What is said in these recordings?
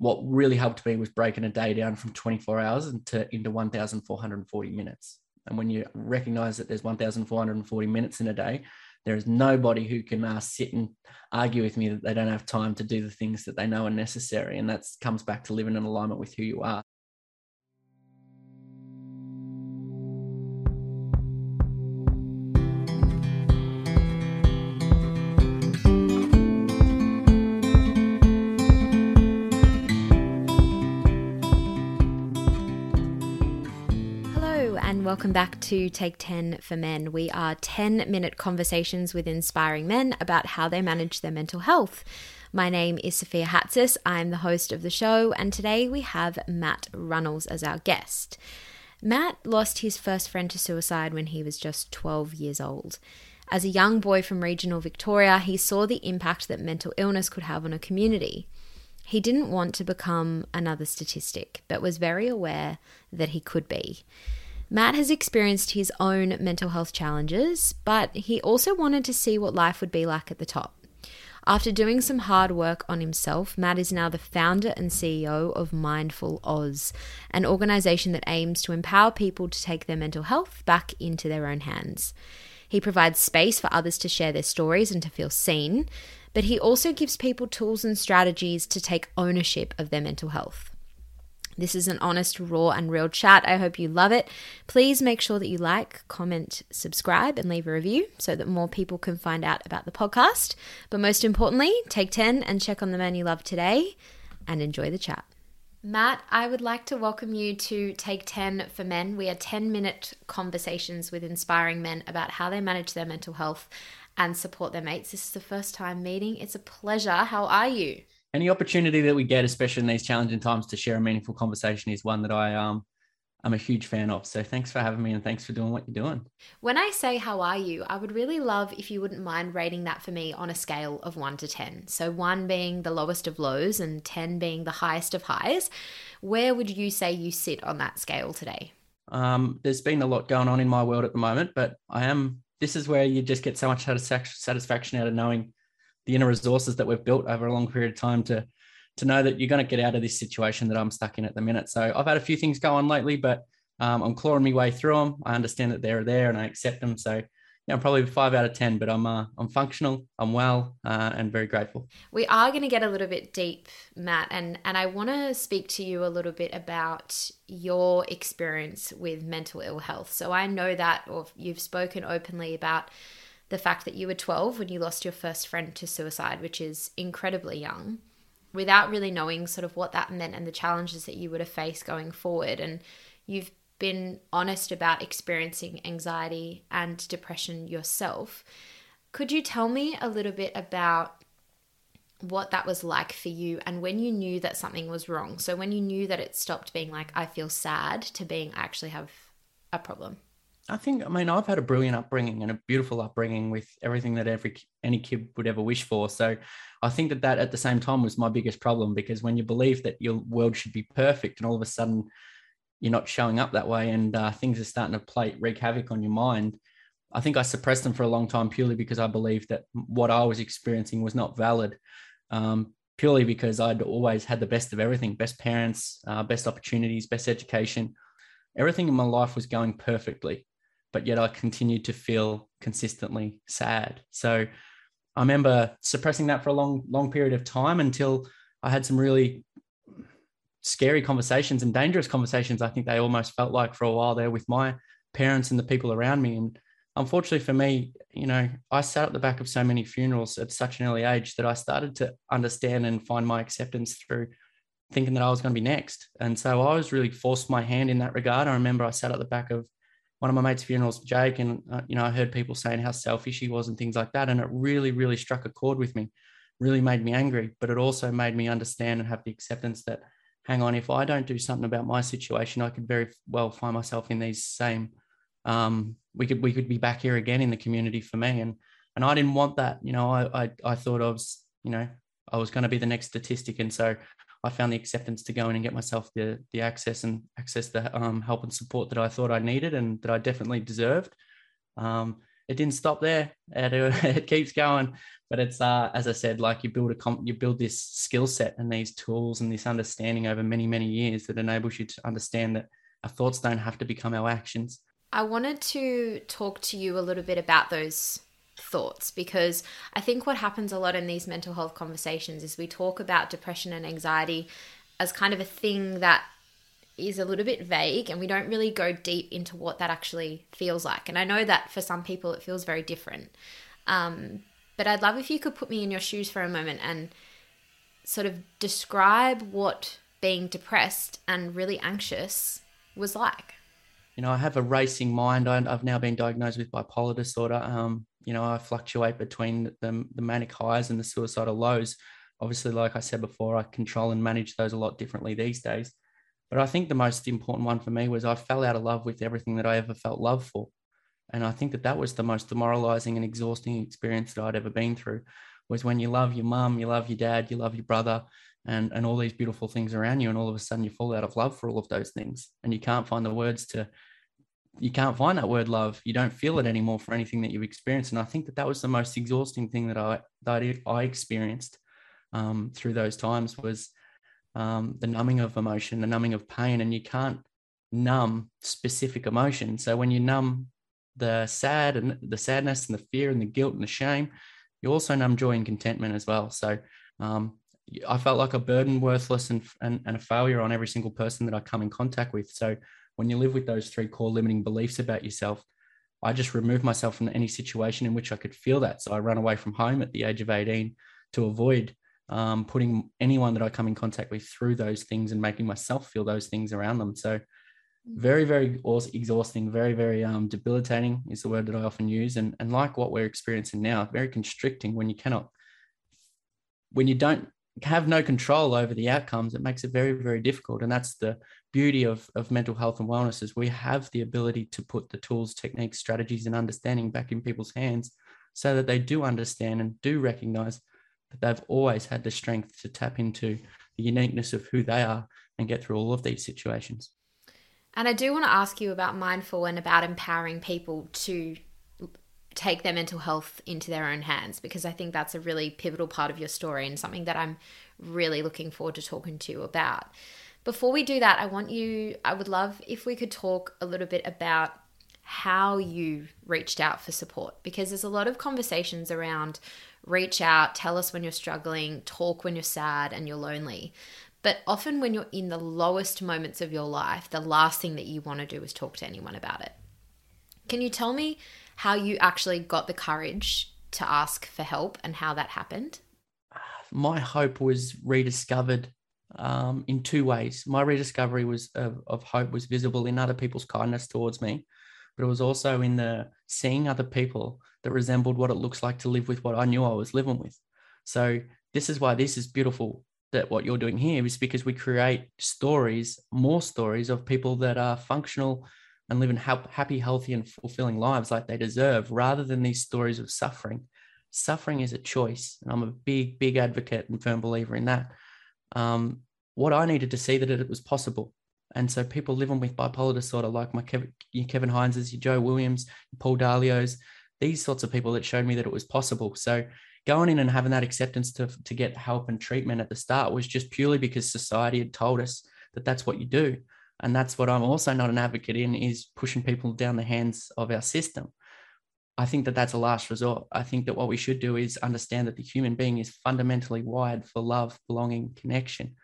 what really helped me was breaking a day down from 24 hours into, into 1,440 minutes. And when you recognize that there's 1,440 minutes in a day, there is nobody who can uh, sit and argue with me that they don't have time to do the things that they know are necessary. And that comes back to living in alignment with who you are. Welcome back to Take 10 for Men. We are 10 minute conversations with inspiring men about how they manage their mental health. My name is Sophia Hatsis. I'm the host of the show, and today we have Matt Runnalls as our guest. Matt lost his first friend to suicide when he was just 12 years old. As a young boy from regional Victoria, he saw the impact that mental illness could have on a community. He didn't want to become another statistic, but was very aware that he could be. Matt has experienced his own mental health challenges, but he also wanted to see what life would be like at the top. After doing some hard work on himself, Matt is now the founder and CEO of Mindfull Aus, an organization that aims to empower people to take their mental health back into their own hands. He provides space for others to share their stories and to feel seen, but he also gives people tools and strategies to take ownership of their mental health. This is an honest, raw, and real chat. I hope you love it. Please make sure that you like, comment, subscribe, and leave a review so that more people can find out about the podcast. But most importantly, take 10 and check on the man you love today and enjoy the chat. Matt, I would like to welcome you to Take 10 for Men. We are 10 minute conversations with inspiring men about how they manage their mental health and support their mates. This is the first time meeting. It's a pleasure. How are you? Any opportunity that we get, especially in these challenging times, to share a meaningful conversation is one that I um I'm a huge fan of. So thanks for having me and thanks for doing what you're doing. When I say how are you, I would really love if you wouldn't mind rating that for me on a scale of 1 to 10. So 1 being the lowest of lows and 10 being the highest of highs. Where would you say you sit on that scale today? Um, there's been a lot going on in my world at the moment, but I am this is where you just get so much satisfaction out of knowing the inner resources that we've built over a long period of time to to know that you're going to get out of this situation that I'm stuck in at the minute. So I've had a few things go on lately, but um, I'm clawing my way through them. I understand that they're there and I accept them. So yeah, I'm probably five out of ten, but I'm uh, I'm functional, I'm well, uh, and very grateful. We are going to get a little bit deep, Matt, and and I want to speak to you a little bit about your experience with mental ill health. So I know that, or you've spoken openly about the fact that you were 12 when you lost your first friend to suicide, which is incredibly young, without really knowing sort of what that meant and the challenges that you would have faced going forward. And you've been honest about experiencing anxiety and depression yourself. Could you tell me a little bit about what that was like for you and when you knew that something was wrong? So, when you knew that it stopped being like, I feel sad, to being, I actually have a problem. I think I mean I've had a brilliant upbringing and a beautiful upbringing with everything that every any kid would ever wish for. So I think that that at the same time was my biggest problem because when you believe that your world should be perfect and all of a sudden you're not showing up that way and uh, things are starting to play wreak havoc on your mind. I think I suppressed them for a long time purely because I believed that what I was experiencing was not valid. Um, purely because I'd always had the best of everything best parents, uh, best opportunities, best education. Everything in my life was going perfectly but yet I continued to feel consistently sad. So I remember suppressing that for a long, long period of time until I had some really scary conversations and dangerous conversations. I think they almost felt like for a while there with my parents and the people around me. And unfortunately for me, you know, I sat at the back of so many funerals at such an early age that I started to understand and find my acceptance through thinking that I was going to be next. And so I was really forced my hand in that regard. I remember I sat at the back of one of my mates' funerals, Jake, and uh, you know, I heard people saying how selfish he was and things like that, and it really, really struck a chord with me. Really made me angry, but it also made me understand and have the acceptance that, hang on, if I don't do something about my situation, I could very well find myself in these same. Um, we could we could be back here again in the community for me, and and I didn't want that. You know, I I, I thought I was, you know, I was going to be the next statistic, and so I found the acceptance to go in and get myself the the access and access the um, help and support that I thought I needed and that I definitely deserved. Um, it didn't stop there. It, it keeps going. But it's uh, as I said, like you build a comp- you build this skill set and these tools and this understanding over many many years that enables you to understand that our thoughts don't have to become our actions. I wanted to talk to you a little bit about those thoughts because I think what happens a lot in these mental health conversations is we talk about depression and anxiety as kind of a thing that is a little bit vague and we don't really go deep into what that actually feels like. And I know that for some people it feels very different. Um, but I'd love if you could put me in your shoes for a moment and sort of describe what being depressed and really anxious was like. You know, I have a racing mind. I, have now been diagnosed with bipolar disorder. Um, you know, I fluctuate between the, the manic highs and the suicidal lows. Obviously, like I said before, I control and manage those a lot differently these days. But I think the most important one for me was I fell out of love with everything that I ever felt love for. And I think that that was the most demoralizing and exhausting experience that I'd ever been through was when you love your mum, you love your dad, you love your brother, and, and all these beautiful things around you. And all of a sudden you fall out of love for all of those things. And you can't find the words to, you can't find that word love. You don't feel it anymore for anything that you've experienced. And I think that that was the most exhausting thing that I, that I experienced um, through those times was um, the numbing of emotion, the numbing of pain, and you can't numb specific emotion. So when you numb the sad and the sadness and the fear and the guilt and the shame, you also numb joy and contentment as well. So um, I felt like a burden, worthless, and, and, and a failure on every single person that I come in contact with. So when you live with those three core limiting beliefs about yourself, I just remove myself from any situation in which I could feel that. So I run away from home at the age of 18 to avoid um, putting anyone that I come in contact with through those things and making myself feel those things around them. So mm. very, very exhausting, very, very um, debilitating is the word that I often use. And, and like what we're experiencing now, very constricting when you cannot, when you don't have no control over the outcomes, it makes it very, very difficult. And that's the beauty of, of mental health and wellness is we have the ability to put the tools, techniques, strategies, and understanding back in people's hands so that they do understand and do recognize that they've always had the strength to tap into the uniqueness of who they are and get through all of these situations. And I do want to ask you about Mindfull and about empowering people to take their mental health into their own hands because I think that's a really pivotal part of your story and something that I'm really looking forward to talking to you about. Before we do that, I want you, I would love if we could talk a little bit about how you reached out for support because there's a lot of conversations around reach out, tell us when you're struggling, talk when you're sad and you're lonely. But often, when you're in the lowest moments of your life, the last thing that you want to do is talk to anyone about it. Can you tell me how you actually got the courage to ask for help and how that happened? My hope was rediscovered um, in two ways. My rediscovery was of, of hope was visible in other people's kindness towards me, but it was also in the seeing other people that resembled what it looks like to live with what I knew I was living with. So this is why this is beautiful that what you're doing here is because we create stories, more stories of people that are functional and living happy, healthy, and fulfilling lives like they deserve, rather than these stories of suffering. Suffering is a choice, and I'm a big, big advocate and firm believer in that. Um, what I needed to see that it was possible, and so people living with bipolar disorder, like my Kevin, Kevin Hineses, your Joe Williams, Paul Dalios, these sorts of people that showed me that it was possible. So going in and having that acceptance to, to get help and treatment at the start was just purely because society had told us that that's what you do. And that's what I'm also not an advocate in is pushing people down the hands of our system. I think that that's a last resort. I think that what we should do is understand that the human being is fundamentally wired for love, belonging, connection.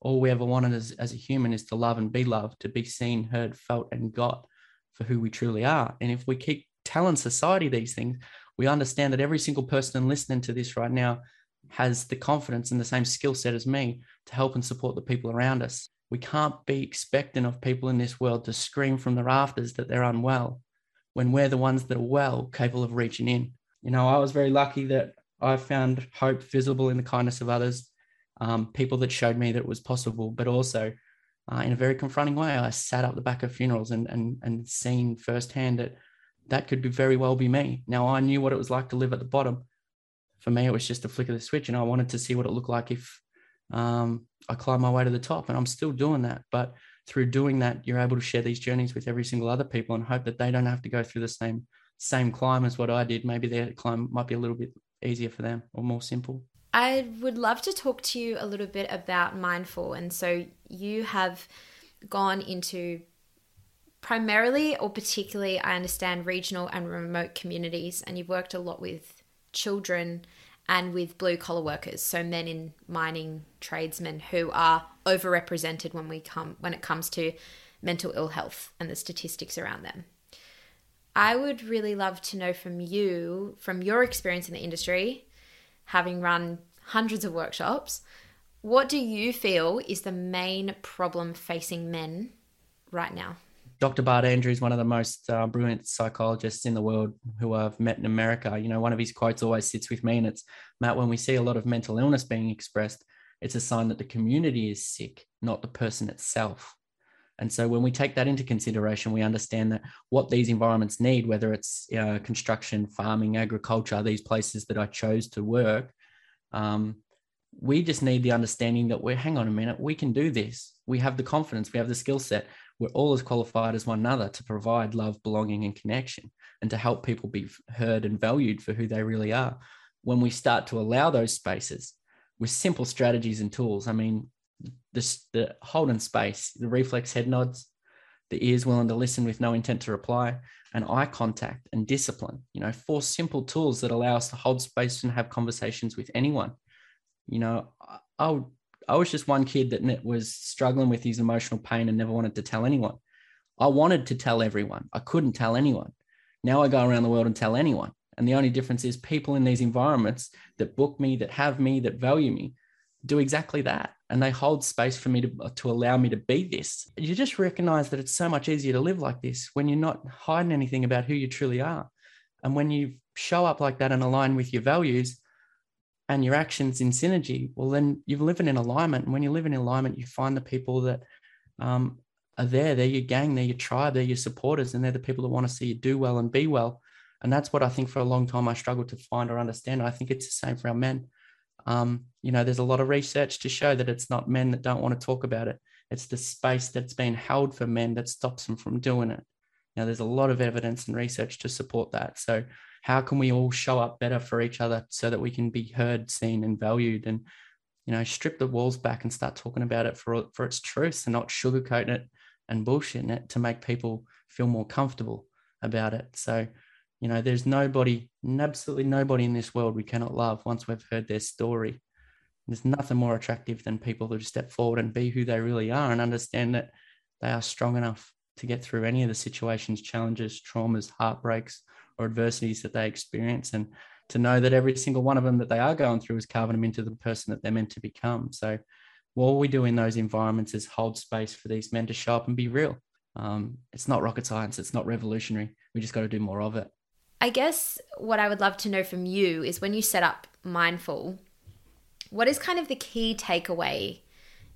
All we ever wanted as, as a human is to love and be loved, to be seen, heard, felt, and got for who we truly are. And if we keep telling society these things, we understand that every single person listening to this right now has the confidence and the same skill set as me to help and support the people around us. We can't be expecting of people in this world to scream from the rafters that they're unwell when we're the ones that are well, capable of reaching in. You know, I was very lucky that I found hope visible in the kindness of others, um, people that showed me that it was possible, but also uh, in a very confronting way. I sat up the back of funerals and and and seen firsthand that that could be very well be me. Now I knew what it was like to live at the bottom. For me, it was just a flick of the switch, and I wanted to see what it looked like if um, I climbed my way to the top. And I'm still doing that. But through doing that, you're able to share these journeys with every single other people and hope that they don't have to go through the same same climb as what I did, maybe their climb might be a little bit easier for them or more simple. I would love to talk to you a little bit about Mindfull. And so you have gone into primarily or particularly, I understand, regional and remote communities, and you've worked a lot with children and with blue collar workers, so men in mining, tradesmen who are overrepresented when we come when it comes to mental ill health and the statistics around them. I would really love to know from you, from your experience in the industry, having run hundreds of workshops, what do you feel is the main problem facing men right now? Dr. Bart Andrews one of the most uh, brilliant psychologists in the world who I've met in America. You know, one of his quotes always sits with me, and it's Matt, when we see a lot of mental illness being expressed, it's a sign that the community is sick, not the person itself. And so when we take that into consideration, we understand that what these environments need, whether it's uh, construction, farming, agriculture, these places that I chose to work, um, we just need the understanding that we're, hang on a minute, we can do this. We have the confidence, we have the skill set. We're all as qualified as one another to provide love, belonging, and connection, and to help people be heard and valued for who they really are. When we start to allow those spaces with simple strategies and tools, I mean, this, the hold holding space, the reflex head nods, the ears willing to listen with no intent to reply, and eye contact and discipline. You know, four simple tools that allow us to hold space and have conversations with anyone. You know, I, I was just one kid that was struggling with his emotional pain and never wanted to tell anyone. I wanted to tell everyone. I couldn't tell anyone. Now I go around the world and tell anyone. And the only difference is people in these environments that book me, that have me, that value me, do exactly that and they hold space for me to, uh, to allow me to be this. You just recognize that it's so much easier to live like this when you're not hiding anything about who you truly are. And when you show up like that and align with your values and your actions in synergy, well, then you live in alignment. And when you live in alignment, you find the people that um, are there. They're your gang, they're your tribe, they're your supporters, and they're the people that want to see you do well and be well. And that's what I think for a long time I struggled to find or understand. I think it's the same for our men. Um, you know, there's a lot of research to show that it's not men that don't want to talk about it. It's the space that's been held for men that stops them from doing it. Now, there's a lot of evidence and research to support that. So, how can we all show up better for each other so that we can be heard, seen, and valued, and you know, strip the walls back and start talking about it for for its truth and not sugarcoating it and bullshitting it to make people feel more comfortable about it. So, you know, there's nobody, absolutely nobody in this world we cannot love once we've heard their story. There's nothing more attractive than people who step forward and be who they really are and understand that they are strong enough to get through any of the situations, challenges, traumas, heartbreaks, or adversities that they experience, and to know that every single one of them that they are going through is carving them into the person that they're meant to become. So, what we do in those environments is hold space for these men to show up and be real. Um, it's not rocket science, it's not revolutionary. We just got to do more of it. I guess what I would love to know from you is when you set up Mindfull, what is kind of the key takeaway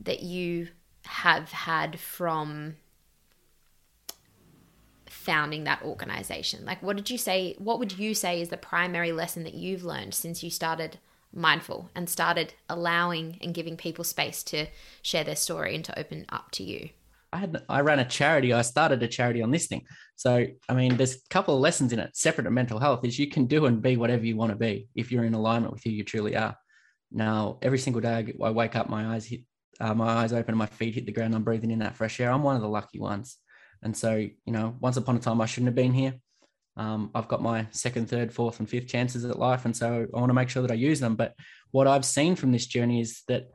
that you have had from founding that organization? Like, what did you say? What would you say is the primary lesson that you've learned since you started Mindfull and started allowing and giving people space to share their story and to open up to you? I had I ran a charity. I started a charity on this thing. So I mean, there's a couple of lessons in it. Separate to mental health is you can do and be whatever you want to be if you're in alignment with who you truly are. Now, every single day I wake up, my eyes hit, uh, my eyes open, my feet hit the ground. I'm breathing in that fresh air. I'm one of the lucky ones. And so, you know, once upon a time I shouldn't have been here. Um, I've got my second, third, fourth, and fifth chances at life, and so I want to make sure that I use them. But what I've seen from this journey is that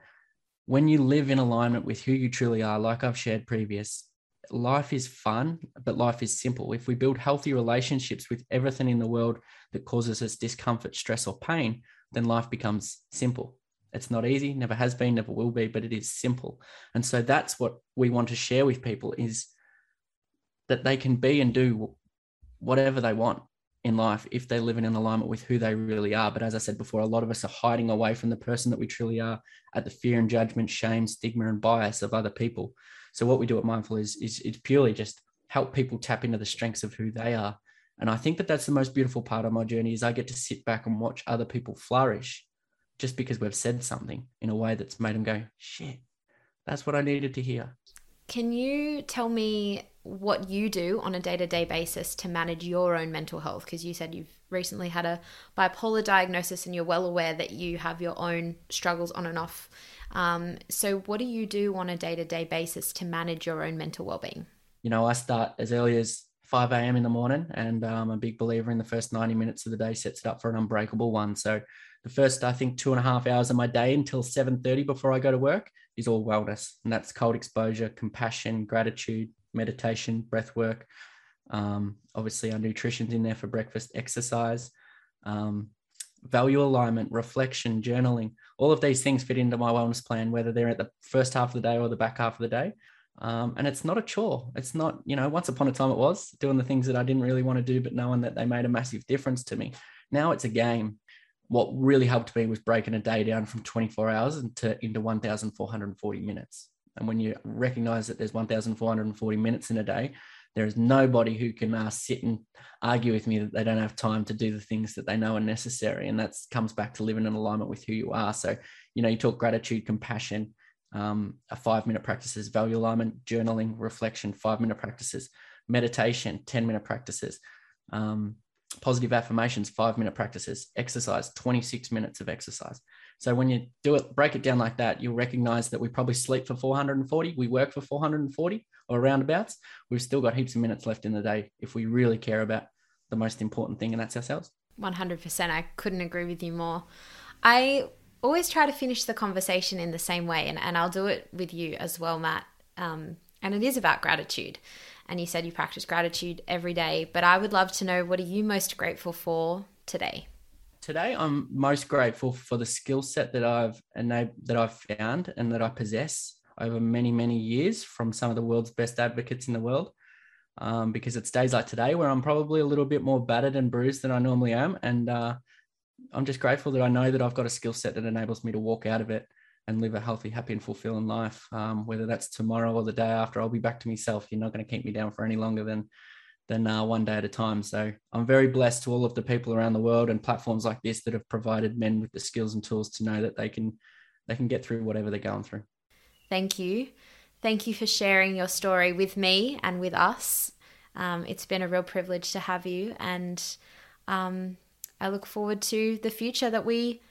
when you live in alignment with who you truly are, like I've shared previous, life is fun, but life is simple. If we build healthy relationships with everything in the world that causes us discomfort, stress, or pain, then life becomes simple. It's not easy, never has been, never will be, but it is simple. And so that's what we want to share with people is that they can be and do whatever they want in life if they're living in alignment with who they really are. But as I said before, a lot of us are hiding away from the person that we truly are at the fear and judgment, shame, stigma, and bias of other people. So what we do at Mindfull is, is, purely just help people tap into the strengths of who they are. And I think that that's the most beautiful part of my journey is I get to sit back and watch other people flourish just because we've said something in a way that's made them go, shit, that's what I needed to hear. Can you tell me what you do on a day to day basis to manage your own mental health. Because you said you've recently had a bipolar diagnosis and you're well aware that you have your own struggles on and off. Um, so, what do you do on a day to day basis to manage your own mental well being? You know, I start as early as 5 a.m. in the morning, and I'm a big believer in the first 90 minutes of the day sets it up for an unbreakable one. So, the first, I think, two and a half hours of my day until 7:30 before I go to work is all wellness, and that's cold exposure, compassion, gratitude, meditation, breath work. Um, obviously, our nutrition's in there for breakfast, exercise, um, value alignment, reflection, journaling. All of these things fit into my wellness plan, whether they're at the first half of the day or the back half of the day. Um, and it's not a chore. It's not, you know, once upon a time it was doing the things that I didn't really want to do, but knowing that they made a massive difference to me. Now it's a game. What really helped me was breaking a day down from 24 hours into, into 1,440 minutes. And when you recognize that there's 1,440 minutes in a day, there is nobody who can uh, sit and argue with me that they don't have time to do the things that they know are necessary. And that comes back to living in alignment with who you are. So, you know, you talk gratitude, compassion, um, a five minute practices, value alignment, journaling, reflection, five minute practices, meditation, 10 minute practices, um, positive affirmations, five minute practices, exercise, 26 minutes of exercise. So when you do it, break it down like that, you'll recognize that we probably sleep for 440, we work for 440 or roundabouts. We've still got heaps of minutes left in the day if we really care about the most important thing, and that's ourselves. 100%. I couldn't agree with you more. I always try to finish the conversation in the same way, and, and I'll do it with you as well, Matt. Um, and it is about gratitude. And you said you practice gratitude every day, but I would love to know what are you most grateful for today? Today I'm most grateful for the skill set that I've enabled, that I've found and that I possess over many many years from some of the world's best advocates in the world. Um, because it's days like today where I'm probably a little bit more battered and bruised than I normally am, and uh, I'm just grateful that I know that I've got a skill set that enables me to walk out of it and live a healthy, happy, and fulfilling life. Um, whether that's tomorrow or the day after, I'll be back to myself. You're not going to keep me down for any longer than than uh, one day at a time. So I'm very blessed to all of the people around the world and platforms like this that have provided men with the skills and tools to know that they can they can get through whatever they're going through. Thank you. Thank you for sharing your story with me and with us. Um, it's been a real privilege to have you, and um, I look forward to the future that we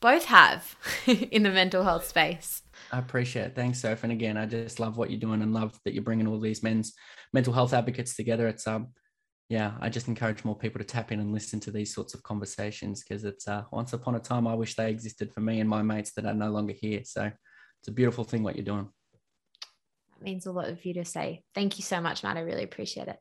both have in the mental health space. I appreciate it. Thanks, Soph. And again, I just love what you're doing and love that you're bringing all these men's mental health advocates together. It's um, yeah, I just encourage more people to tap in and listen to these sorts of conversations because it's uh, once upon a time I wish they existed for me and my mates that are no longer here. So it's a beautiful thing what you're doing. That means a lot of you to say. Thank you so much, Matt. I really appreciate it.